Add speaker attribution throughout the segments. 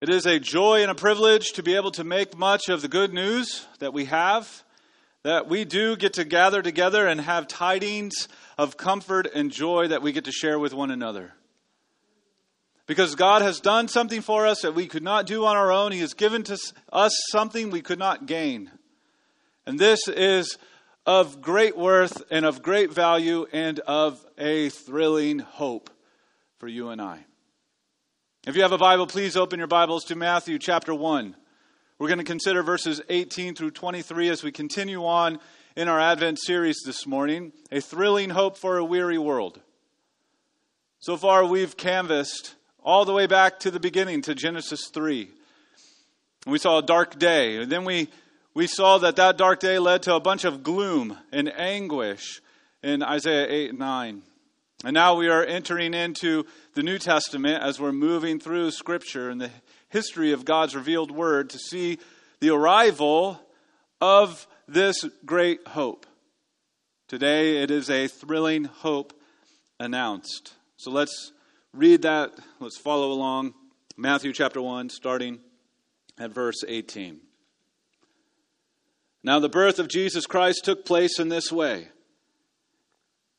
Speaker 1: It is a joy and a privilege to be able to make much of the good news that we have, that we do get to gather together and have tidings of comfort and joy that we get to share with one another. Because God has done something for us that we could not do on our own. He has given to us something we could not gain. And this is of great worth and of great value and of a thrilling hope for you and I. If you have a Bible, please open your Bibles to Matthew chapter 1. We're going to consider verses 18 through 23 as we continue on in our Advent series this morning A Thrilling Hope for a Weary World. So far, we've canvassed all the way back to the beginning, to Genesis 3. We saw a dark day, and then we, we saw that that dark day led to a bunch of gloom and anguish in Isaiah 8 and 9. And now we are entering into the New Testament as we're moving through Scripture and the history of God's revealed Word to see the arrival of this great hope. Today it is a thrilling hope announced. So let's read that. Let's follow along. Matthew chapter 1, starting at verse 18. Now, the birth of Jesus Christ took place in this way.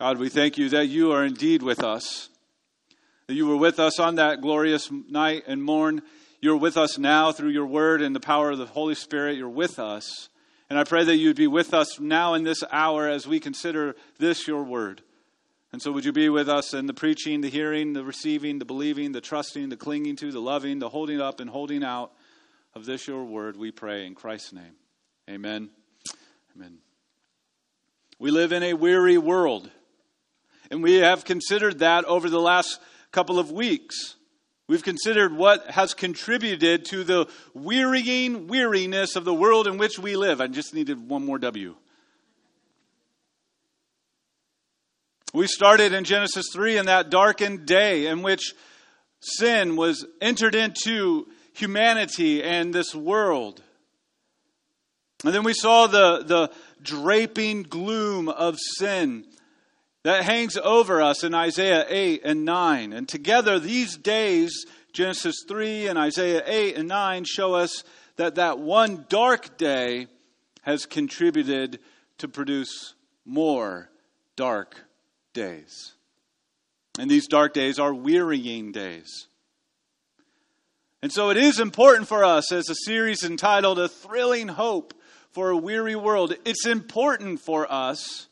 Speaker 1: God, we thank you that you are indeed with us, that you were with us on that glorious night and morn. You're with us now through your word and the power of the Holy Spirit. You're with us. And I pray that you'd be with us now in this hour as we consider this your word. And so, would you be with us in the preaching, the hearing, the receiving, the believing, the trusting, the clinging to, the loving, the holding up and holding out of this your word, we pray in Christ's name. Amen. Amen. We live in a weary world. And we have considered that over the last couple of weeks. We've considered what has contributed to the wearying weariness of the world in which we live. I just needed one more W. We started in Genesis 3 in that darkened day in which sin was entered into humanity and this world. And then we saw the, the draping gloom of sin that hangs over us in Isaiah 8 and 9. And together, these days, Genesis 3 and Isaiah 8 and 9, show us that that one dark day has contributed to produce more dark days. And these dark days are wearying days. And so it is important for us, as a series entitled A Thrilling Hope for a Weary World, it's important for us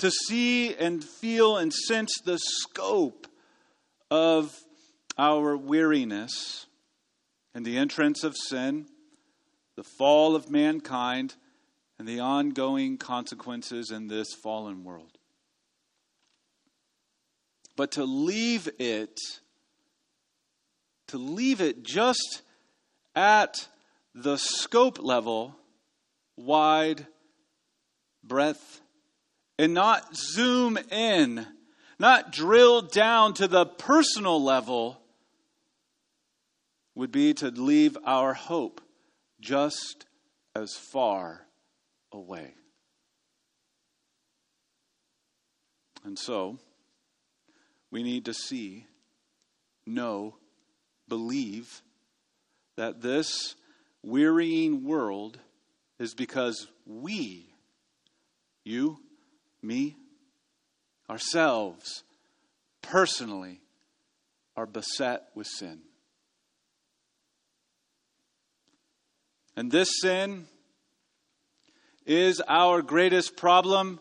Speaker 1: to see and feel and sense the scope of our weariness and the entrance of sin, the fall of mankind, and the ongoing consequences in this fallen world. But to leave it, to leave it just at the scope level, wide, breadth, and not zoom in, not drill down to the personal level, would be to leave our hope just as far away. And so, we need to see, know, believe that this wearying world is because we, you, me, ourselves, personally, are beset with sin. And this sin is our greatest problem.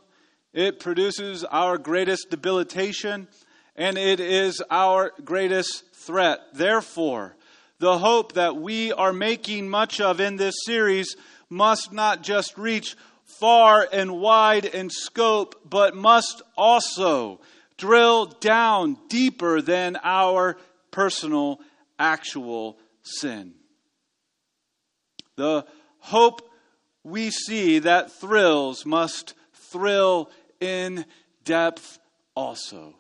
Speaker 1: It produces our greatest debilitation, and it is our greatest threat. Therefore, the hope that we are making much of in this series must not just reach far and wide in scope, but must also drill down deeper than our personal, actual sin. The hope we see that thrills must thrill in depth also.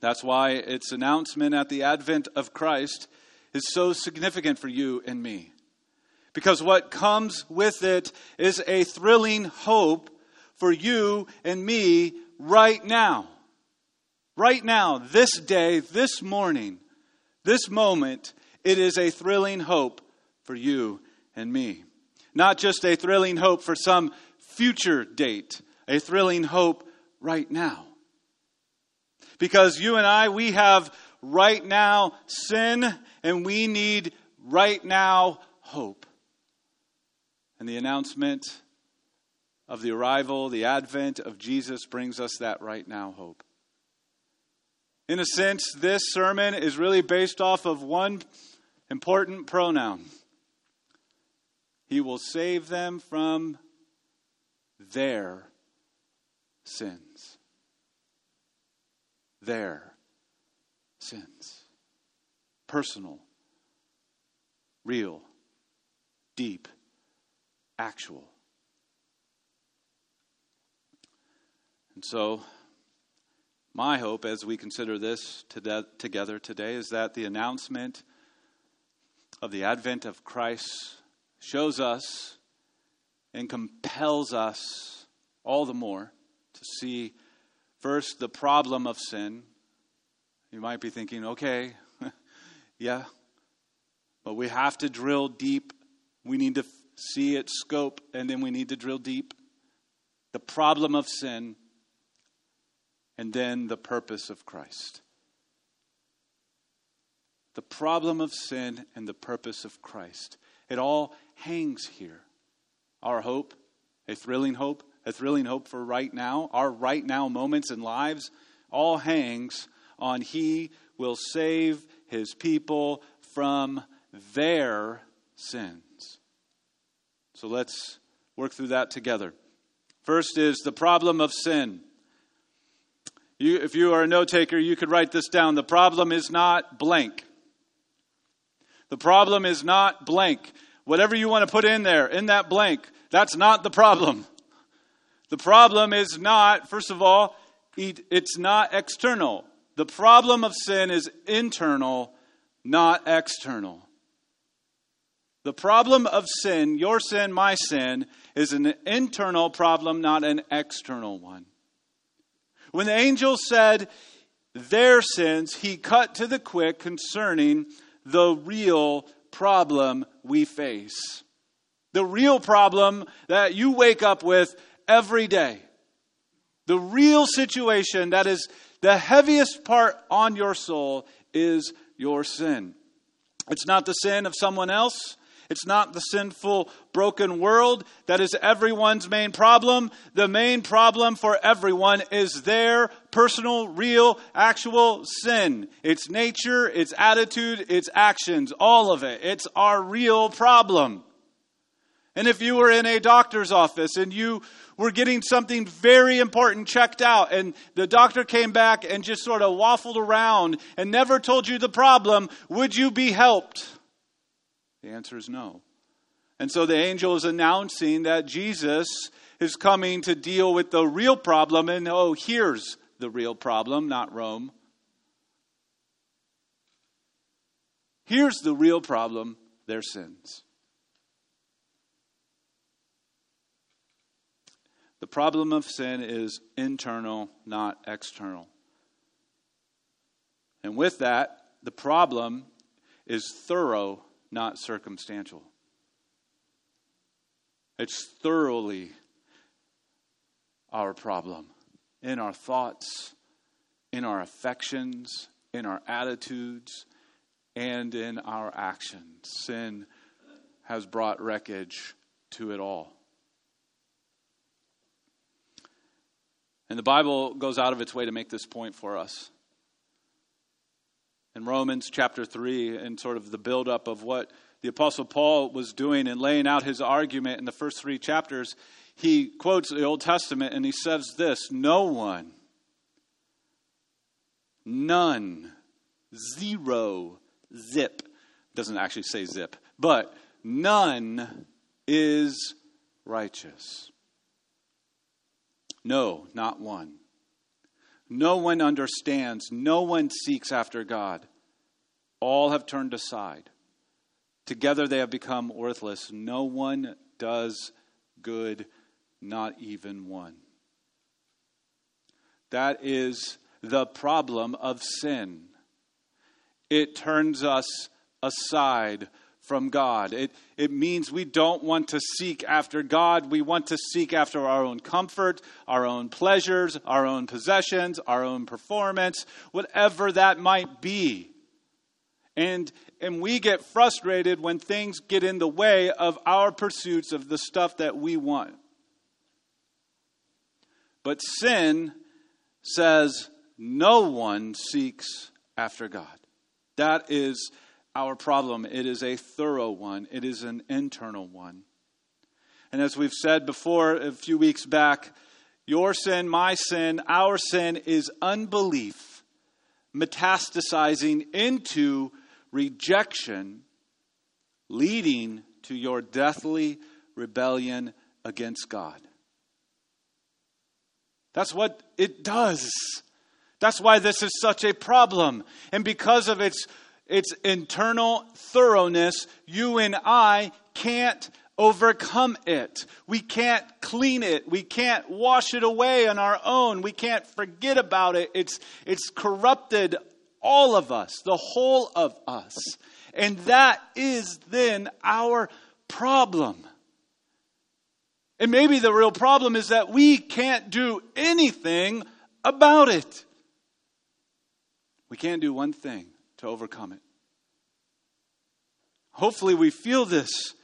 Speaker 1: That's why its announcement at the advent of Christ is so significant for you and me. Because what comes with it is a thrilling hope for you and me right now. Right now, this day, this morning, this moment, it is a thrilling hope for you and me. Not just a thrilling hope for some future date, a thrilling hope right now. Because you and I, we have right now sin and we need right now hope. And the announcement of the arrival, the advent of Jesus brings us that right now hope. In a sense, this sermon is really based off of one important pronoun. He will save them from their sins their sins. Personal, real, deep, actual. And so, my hope as we consider this together today is that the announcement of the advent of Christ shows us and compels us all the more to see First, the problem of sin. You might be thinking, okay, yeah, but we have to drill deep. We need to see its scope, and then we need to drill deep. The problem of sin, and then the purpose of Christ. The problem of sin and the purpose of Christ. It all hangs here. Our hope, a thrilling hope, a thrilling hope for right now, our right now moments and lives, all hangs on He will save His people from their sins. So let's work through that together. First is the problem of sin. You, if you are a note taker, you could write this down. The problem is not blank. The problem is not blank. Whatever you want to put in there, in that blank, that's not the problem. The problem is not, first of all, it's not external. The problem of sin is internal, not external. The problem of sin, your sin, my sin, is an internal problem, not an external one. When the angel said their sins, he cut to the quick concerning the real problem we face. The real problem that you wake up with every day. The real situation that is the heaviest part on your soul is your sin. It's not the sin of someone else. It's not the sinful, broken world that is everyone's main problem. The main problem for everyone is their personal, real, actual sin. Its nature, its attitude, its actions, all of it. It's our real problem. And if you were in a doctor's office and you were getting something very important checked out, and the doctor came back and just sort of waffled around and never told you the problem, would you be helped? The answer is no. And so the angel is announcing that Jesus is coming to deal with the real problem, and oh, here's the real problem, not Rome. Here's the real problem their sins. The problem of sin is internal, not external. And with that, the problem is thorough, not circumstantial. It's thoroughly our problem in our thoughts, in our affections, in our attitudes, and in our actions. Sin has brought wreckage to it all. And the Bible goes out of its way to make this point for us. In Romans chapter 3, and sort of the buildup of what the Apostle Paul was doing and laying out his argument in the first three chapters, he quotes the Old Testament and he says this No one, none, zero, zip, doesn't actually say zip, but none is righteous. No, not one. No one understands. No one seeks after God. All have turned aside. Together they have become worthless. No one does good, not even one. That is the problem of sin. It turns us aside from God. It, it means we don't want to seek after God. We want to seek after our own comfort, our own pleasures, our own possessions, our own performance, whatever that might be. And, and we get frustrated when things get in the way of our pursuits of the stuff that we want. But sin says no one seeks after God. That is our problem. It is a thorough one, it is an internal one. And as we've said before a few weeks back, your sin, my sin, our sin is unbelief metastasizing into rejection, leading to your deathly rebellion against God. That's what it does. That's why this is such a problem. And because of its its internal thoroughness, you and I can't overcome it. We can't clean it. We can't wash it away on our own. We can't forget about it. It's, it's corrupted all of us, the whole of us. And that is then our problem. And maybe the real problem is that we can't do anything about it. We can't do one thing to overcome it. Hopefully, we feel this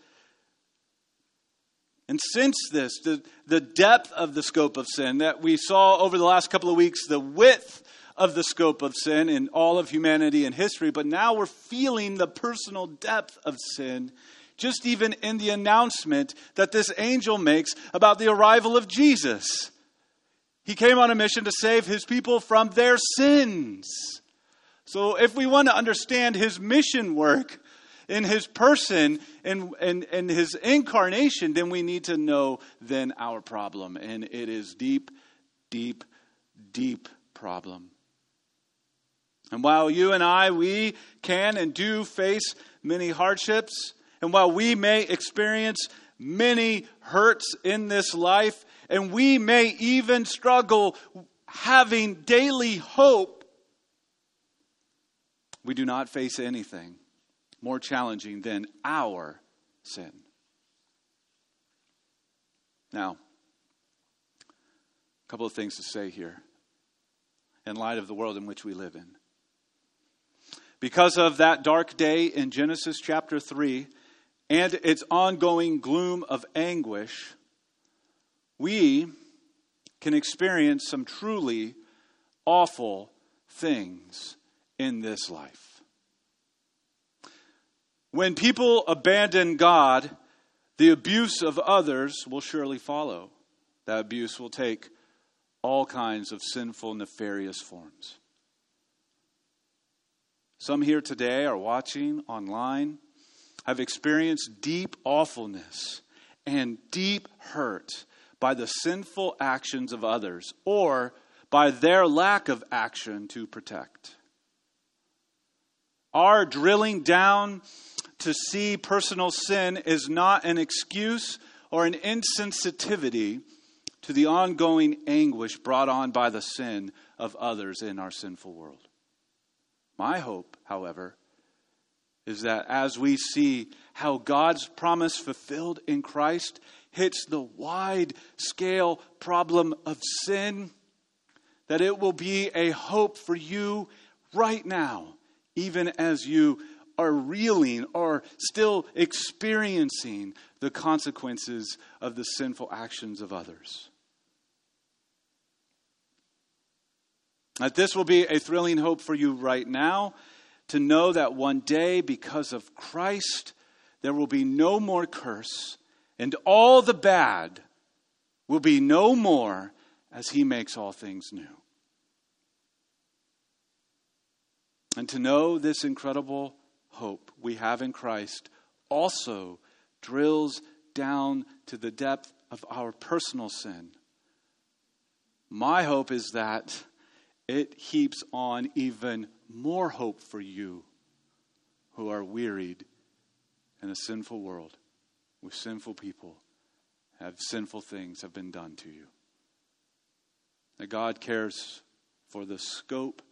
Speaker 1: and sense this the, the depth of the scope of sin that we saw over the last couple of weeks, the width of the scope of sin in all of humanity and history, but now we're feeling the personal depth of sin just even in the announcement that this angel makes about the arrival of Jesus. He came on a mission to save his people from their sins. So, if we want to understand his mission work in his person and, and, and his incarnation, then we need to know then our problem. And it is deep, deep, deep problem. And while you and I, we can and do face many hardships, and while we may experience many hurts in this life, and we may even struggle having daily hope we do not face anything more challenging than our sin. Now, a couple of things to say here in light of the world in which we live in. Because of that dark day in Genesis chapter 3 and its ongoing gloom of anguish, we can experience some truly awful things in this life. When people abandon God, the abuse of others will surely follow. That abuse will take all kinds of sinful, nefarious forms. Some here today are watching online, have experienced deep awfulness and deep hurt by the sinful actions of others or by their lack of action to protect. Our drilling down to see personal sin is not an excuse or an insensitivity to the ongoing anguish brought on by the sin of others in our sinful world. My hope, however, is that as we see how God's promise fulfilled in Christ hits the wide scale problem of sin, that it will be a hope for you right now even as you are reeling, are still experiencing the consequences of the sinful actions of others. That this will be a thrilling hope for you right now to know that one day, because of Christ, there will be no more curse, and all the bad will be no more as He makes all things new. And to know this incredible hope we have in Christ also drills down to the depth of our personal sin. My hope is that it heaps on even more hope for you who are wearied in a sinful world with sinful people, have sinful things have been done to you. That God cares for the scope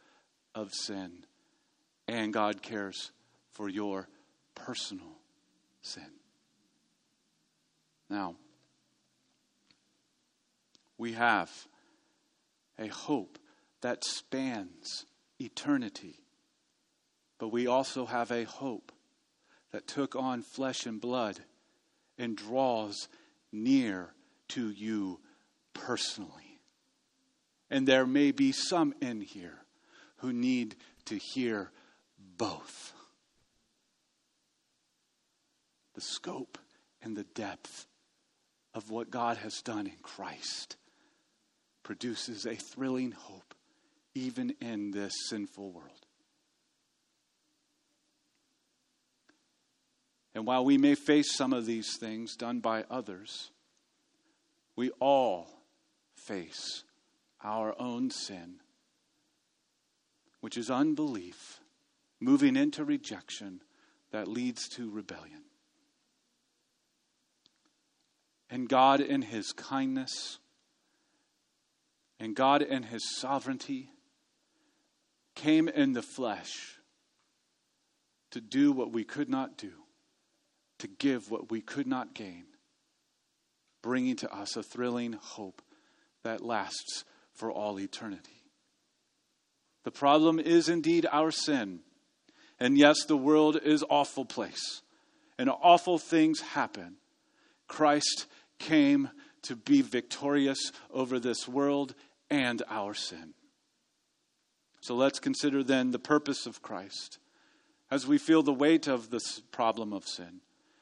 Speaker 1: of sin, and God cares for your personal sin. Now, we have a hope that spans eternity. But we also have a hope that took on flesh and blood and draws near to you personally. And there may be some in here who need to hear both the scope and the depth of what God has done in Christ produces a thrilling hope even in this sinful world. And while we may face some of these things done by others, we all face our own sin, which is unbelief, moving into rejection that leads to rebellion. And God, in His kindness, and God, in His sovereignty, came in the flesh to do what we could not do, to give what we could not gain, bringing to us a thrilling hope that lasts for all eternity. The problem is indeed our sin. And yes, the world is awful place. And awful things happen. Christ came to be victorious over this world and our sin. So let's consider then the purpose of Christ. As we feel the weight of this problem of sin,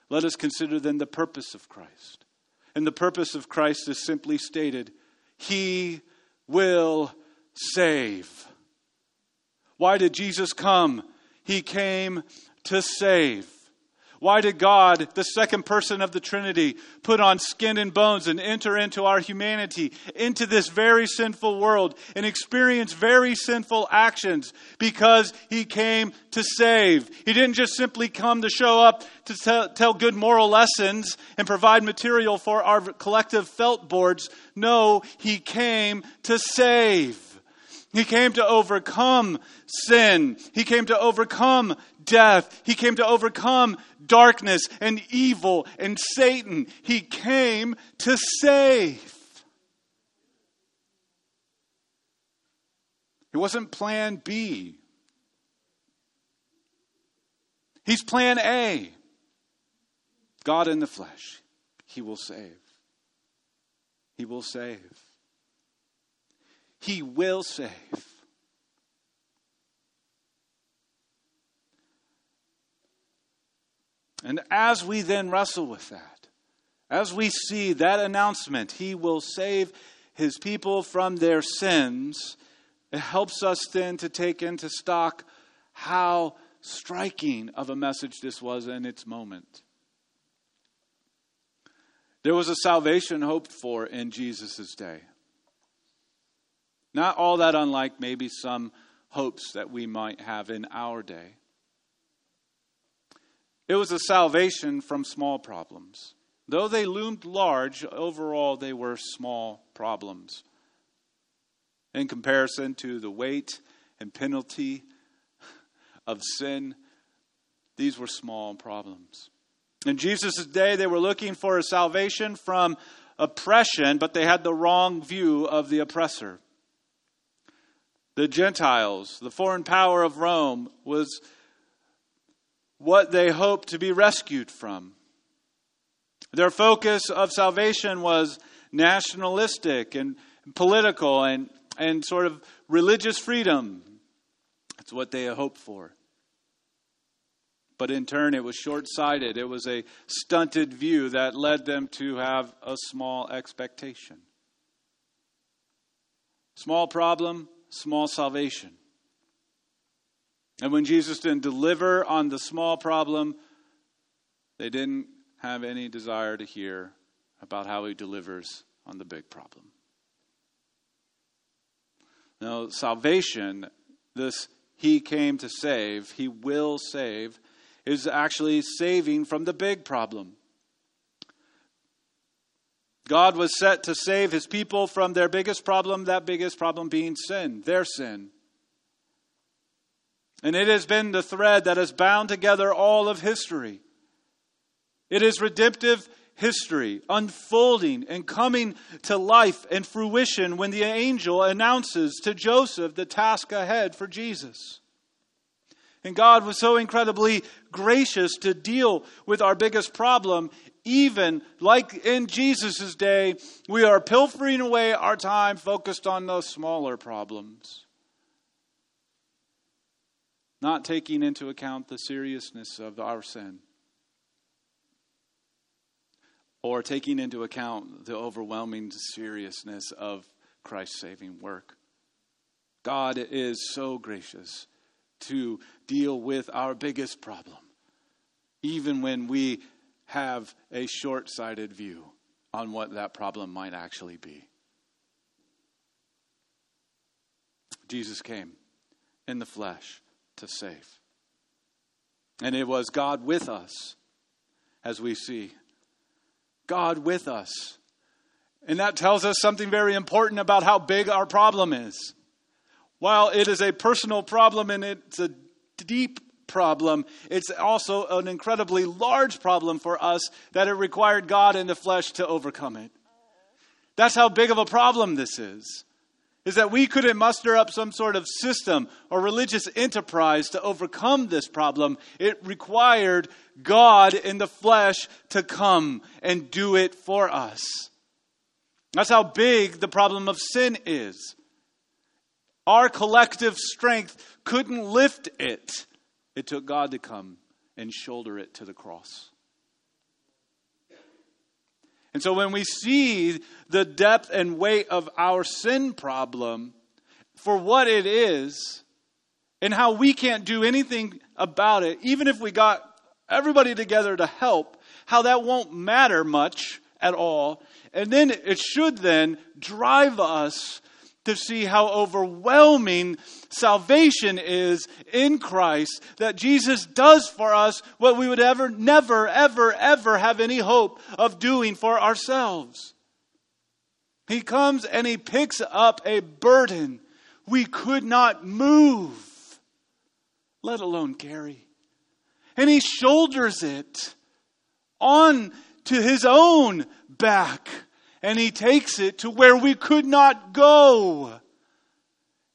Speaker 1: let us consider then the purpose of Christ. And the purpose of Christ is simply stated He will save. Why did Jesus come? He came to save. Why did God, the second person of the Trinity, put on skin and bones and enter into our humanity, into this very sinful world, and experience very sinful actions? Because He came to save. He didn't just simply come to show up to tell, tell good moral lessons and provide material for our collective felt boards. No, He came to save. He came to overcome sin. He came to overcome death. He came to overcome darkness and evil and Satan. He came to save. It wasn't plan B. He's plan A. God in the flesh. He will save. He will save. He will save. And as we then wrestle with that, as we see that announcement, He will save His people from their sins, it helps us then to take into stock how striking of a message this was in its moment. There was a salvation hoped for in Jesus' day. Not all that unlike maybe some hopes that we might have in our day. It was a salvation from small problems. Though they loomed large, overall they were small problems. In comparison to the weight and penalty of sin, these were small problems. In Jesus' day, they were looking for a salvation from oppression, but they had the wrong view of the oppressor. The Gentiles, the foreign power of Rome, was what they hoped to be rescued from. Their focus of salvation was nationalistic and political and, and sort of religious freedom. That's what they hoped for. But in turn, it was short sighted. It was a stunted view that led them to have a small expectation. Small problem, small salvation. And when Jesus didn't deliver on the small problem, they didn't have any desire to hear about how he delivers on the big problem. Now, salvation, this he came to save, he will save, is actually saving from the big problem. God was set to save his people from their biggest problem, that biggest problem being sin, their sin. And it has been the thread that has bound together all of history. It is redemptive history unfolding and coming to life and fruition when the angel announces to Joseph the task ahead for Jesus. And God was so incredibly gracious to deal with our biggest problem. Even like in Jesus' day, we are pilfering away our time focused on those smaller problems, not taking into account the seriousness of our sin or taking into account the overwhelming seriousness of Christ's saving work. God is so gracious to deal with our biggest problem, even when we have a short sighted view on what that problem might actually be. Jesus came in the flesh to save. And it was God with us, as we see. God with us. And that tells us something very important about how big our problem is. While it is a personal problem and it's a deep problem, it's also an incredibly large problem for us that it required God in the flesh to overcome it. That's how big of a problem this is. Is that we couldn't muster up some sort of system or religious enterprise to overcome this problem. It required God in the flesh to come and do it for us. That's how big the problem of sin is. Our collective strength couldn't lift it. It took God to come and shoulder it to the cross. And so when we see the depth and weight of our sin problem for what it is and how we can't do anything about it, even if we got everybody together to help, how that won't matter much at all. And then it should then drive us to see how overwhelming salvation is in Christ, that Jesus does for us what we would ever, never, ever, ever have any hope of doing for ourselves. He comes and he picks up a burden we could not move, let alone carry. And he shoulders it on to his own back and he takes it to where we could not go.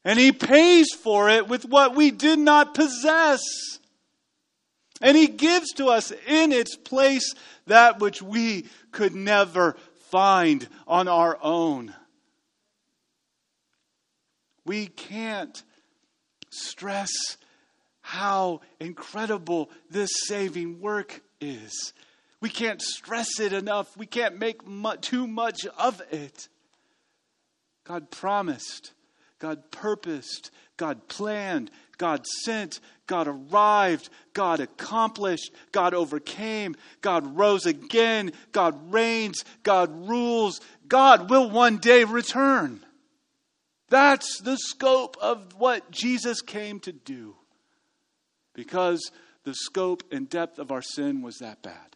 Speaker 1: And he pays for it with what we did not possess. And he gives to us in its place that which we could never find on our own. We can't stress how incredible this saving work is. We can't stress it enough. We can't make too much of it. God promised, God purposed, God planned, God sent, God arrived, God accomplished, God overcame, God rose again, God reigns, God rules, God will one day return. That's the scope of what Jesus came to do because the scope and depth of our sin was that bad.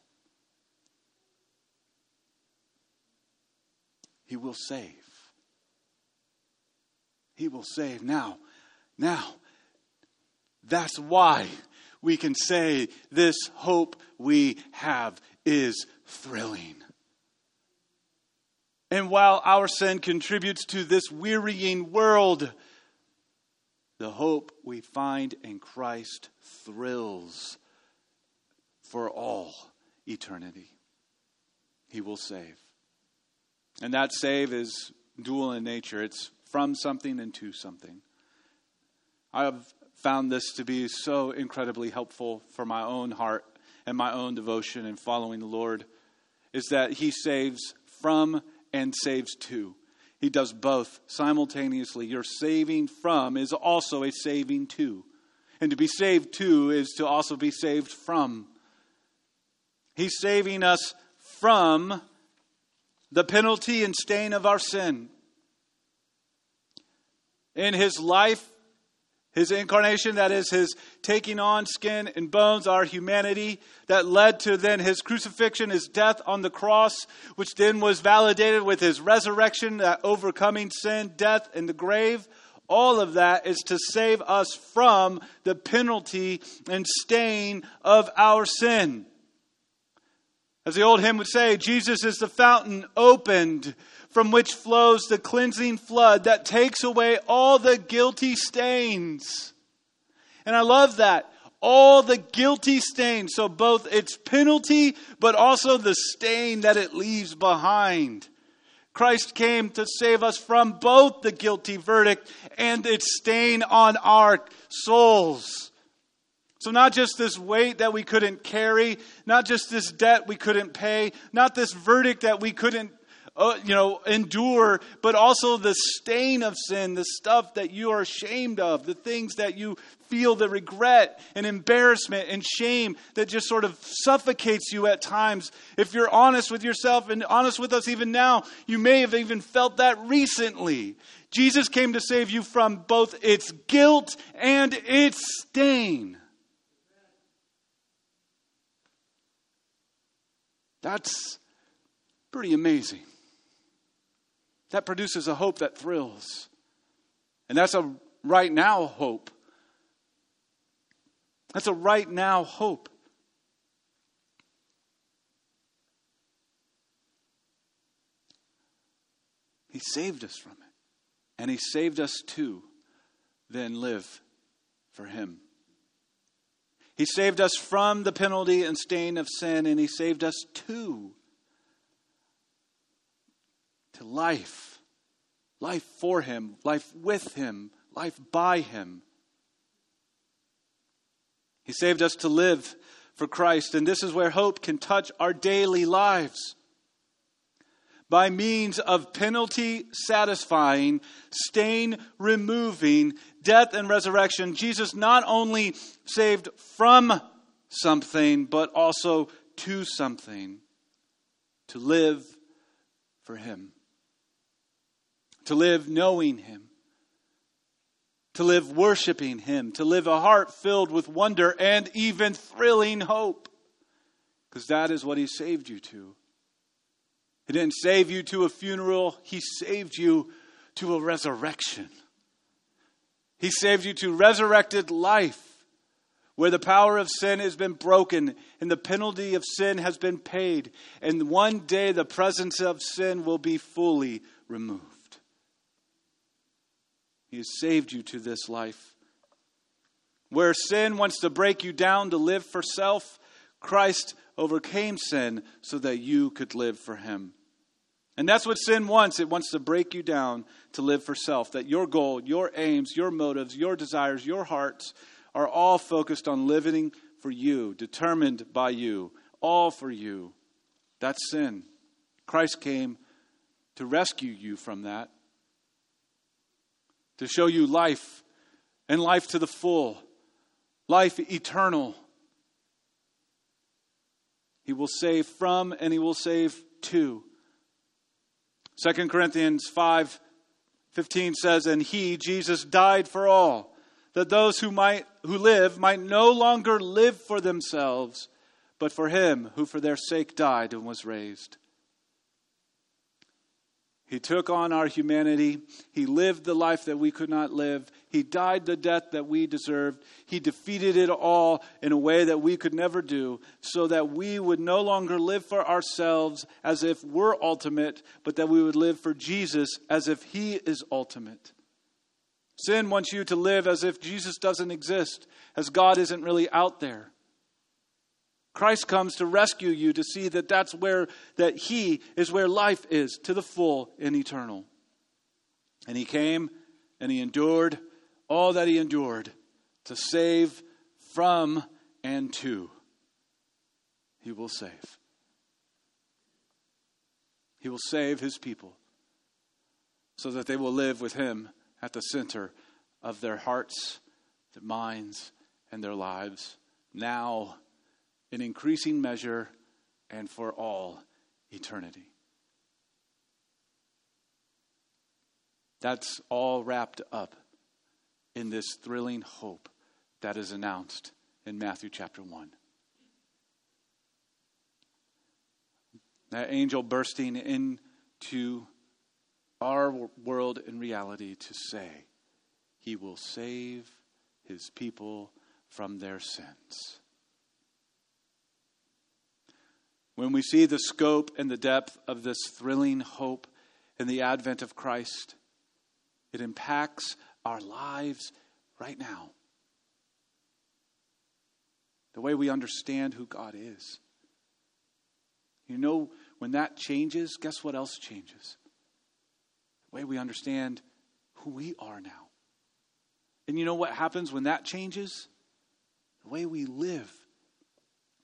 Speaker 1: He will save. He will save. Now, now, that's why we can say this hope we have is thrilling. And while our sin contributes to this wearying world, the hope we find in Christ thrills for all eternity. He will save. And that save is dual in nature it's from something and to something. I have found this to be so incredibly helpful for my own heart and my own devotion and following the Lord is that He saves from and saves to. He does both simultaneously. Your saving from is also a saving to. And to be saved to is to also be saved from. He's saving us from the penalty and stain of our sin. In his life, his incarnation, that is, his taking on skin and bones, our humanity, that led to then his crucifixion, his death on the cross, which then was validated with his resurrection, that overcoming sin, death, and the grave. All of that is to save us from the penalty and stain of our sin. As the old hymn would say, Jesus is the fountain opened from which flows the cleansing flood that takes away all the guilty stains. And I love that. All the guilty stains. So both its penalty, but also the stain that it leaves behind. Christ came to save us from both the guilty verdict and its stain on our souls. So, not just this weight that we couldn't carry, not just this debt we couldn't pay, not this verdict that we couldn't uh, you know, endure, but also the stain of sin, the stuff that you are ashamed of, the things that you feel the regret and embarrassment and shame that just sort of suffocates you at times. If you're honest with yourself and honest with us even now, you may have even felt that recently. Jesus came to save you from both its guilt and its stain. That's pretty amazing. That produces a hope that thrills. And that's a right now hope. That's a right now hope. He saved us from it. And He saved us to then live for Him. He saved us from the penalty and stain of sin, and He saved us to, to life. Life for Him, life with Him, life by Him. He saved us to live for Christ, and this is where hope can touch our daily lives. By means of penalty satisfying, stain removing, death and resurrection, Jesus not only saved from something, but also to something to live for Him, to live knowing Him, to live worshiping Him, to live a heart filled with wonder and even thrilling hope, because that is what He saved you to. He didn't save you to a funeral, He saved you to a resurrection. He saved you to resurrected life, where the power of sin has been broken and the penalty of sin has been paid. And one day the presence of sin will be fully removed. He has saved you to this life. Where sin wants to break you down to live for self, Christ overcame sin so that you could live for Him. And that's what sin wants. It wants to break you down to live for self. That your goal, your aims, your motives, your desires, your hearts are all focused on living for you, determined by you, all for you. That's sin. Christ came to rescue you from that, to show you life and life to the full, life eternal. He will save from and he will save to. 2 Corinthians 5 15 says, And he, Jesus, died for all, that those who might who live might no longer live for themselves, but for him who for their sake died and was raised. He took on our humanity. He lived the life that we could not live. He died the death that we deserved. He defeated it all in a way that we could never do, so that we would no longer live for ourselves as if we're ultimate, but that we would live for Jesus as if He is ultimate. Sin wants you to live as if Jesus doesn't exist, as God isn't really out there. Christ comes to rescue you to see that that's where that he is where life is to the full and eternal. And he came and he endured all that he endured to save from and to. He will save. He will save his people so that they will live with him at the center of their hearts, their minds, and their lives now in increasing measure and for all eternity. That's all wrapped up in this thrilling hope that is announced in Matthew chapter 1. That angel bursting into our world in reality to say, He will save His people from their sins. When we see the scope and the depth of this thrilling hope in the advent of Christ, it impacts our lives right now. The way we understand who God is. You know, when that changes, guess what else changes? The way we understand who we are now. And you know what happens when that changes? The way we live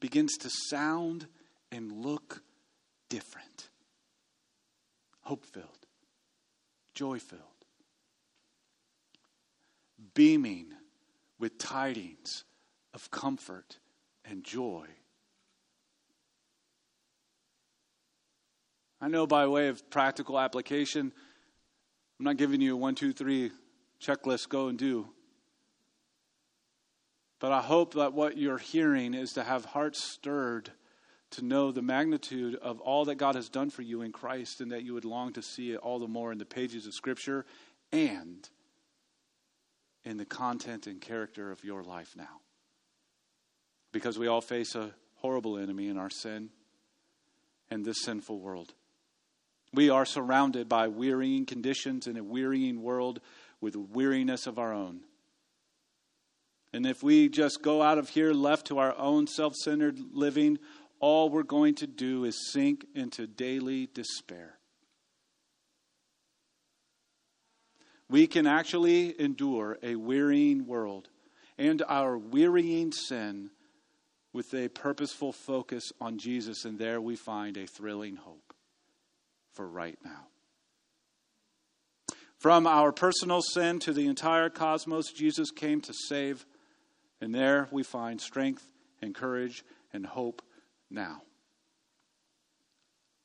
Speaker 1: begins to sound and look different. Hope filled, joy filled, beaming with tidings of comfort and joy. I know by way of practical application, I'm not giving you a one, two, three checklist, go and do. But I hope that what you're hearing is to have hearts stirred to know the magnitude of all that God has done for you in Christ and that you would long to see it all the more in the pages of Scripture and in the content and character of your life now. Because we all face a horrible enemy in our sin and this sinful world. We are surrounded by wearying conditions in a wearying world with weariness of our own. And if we just go out of here left to our own self centered living, all we're going to do is sink into daily despair. We can actually endure a wearying world and our wearying sin with a purposeful focus on Jesus, and there we find a thrilling hope for right now. From our personal sin to the entire cosmos, Jesus came to save, and there we find strength and courage and hope now.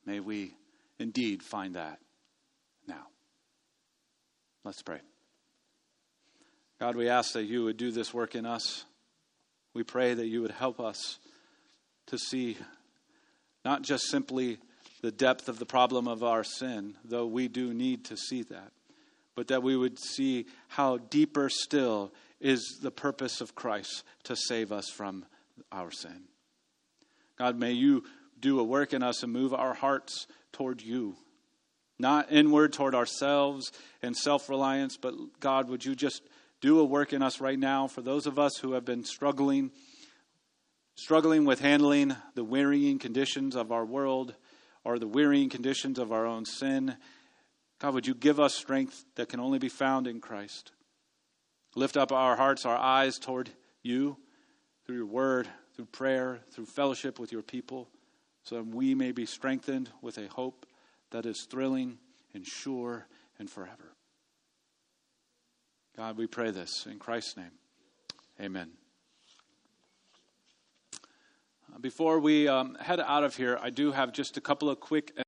Speaker 1: May we indeed find that. Let's pray. God, we ask that you would do this work in us. We pray that you would help us to see not just simply the depth of the problem of our sin, though we do need to see that, but that we would see how deeper still is the purpose of Christ to save us from our sin. God, may you do a work in us and move our hearts toward you. Not inward toward ourselves and self reliance, but God, would you just do a work in us right now for those of us who have been struggling, struggling with handling the wearying conditions of our world or the wearying conditions of our own sin. God, would you give us strength that can only be found in Christ? Lift up our hearts, our eyes toward you through your word, through prayer, through fellowship with your people, so that we may be strengthened with a hope that is thrilling and sure and forever. God, we pray this in Christ's name. Amen. Before we um, head out of here, I do have just a couple of quick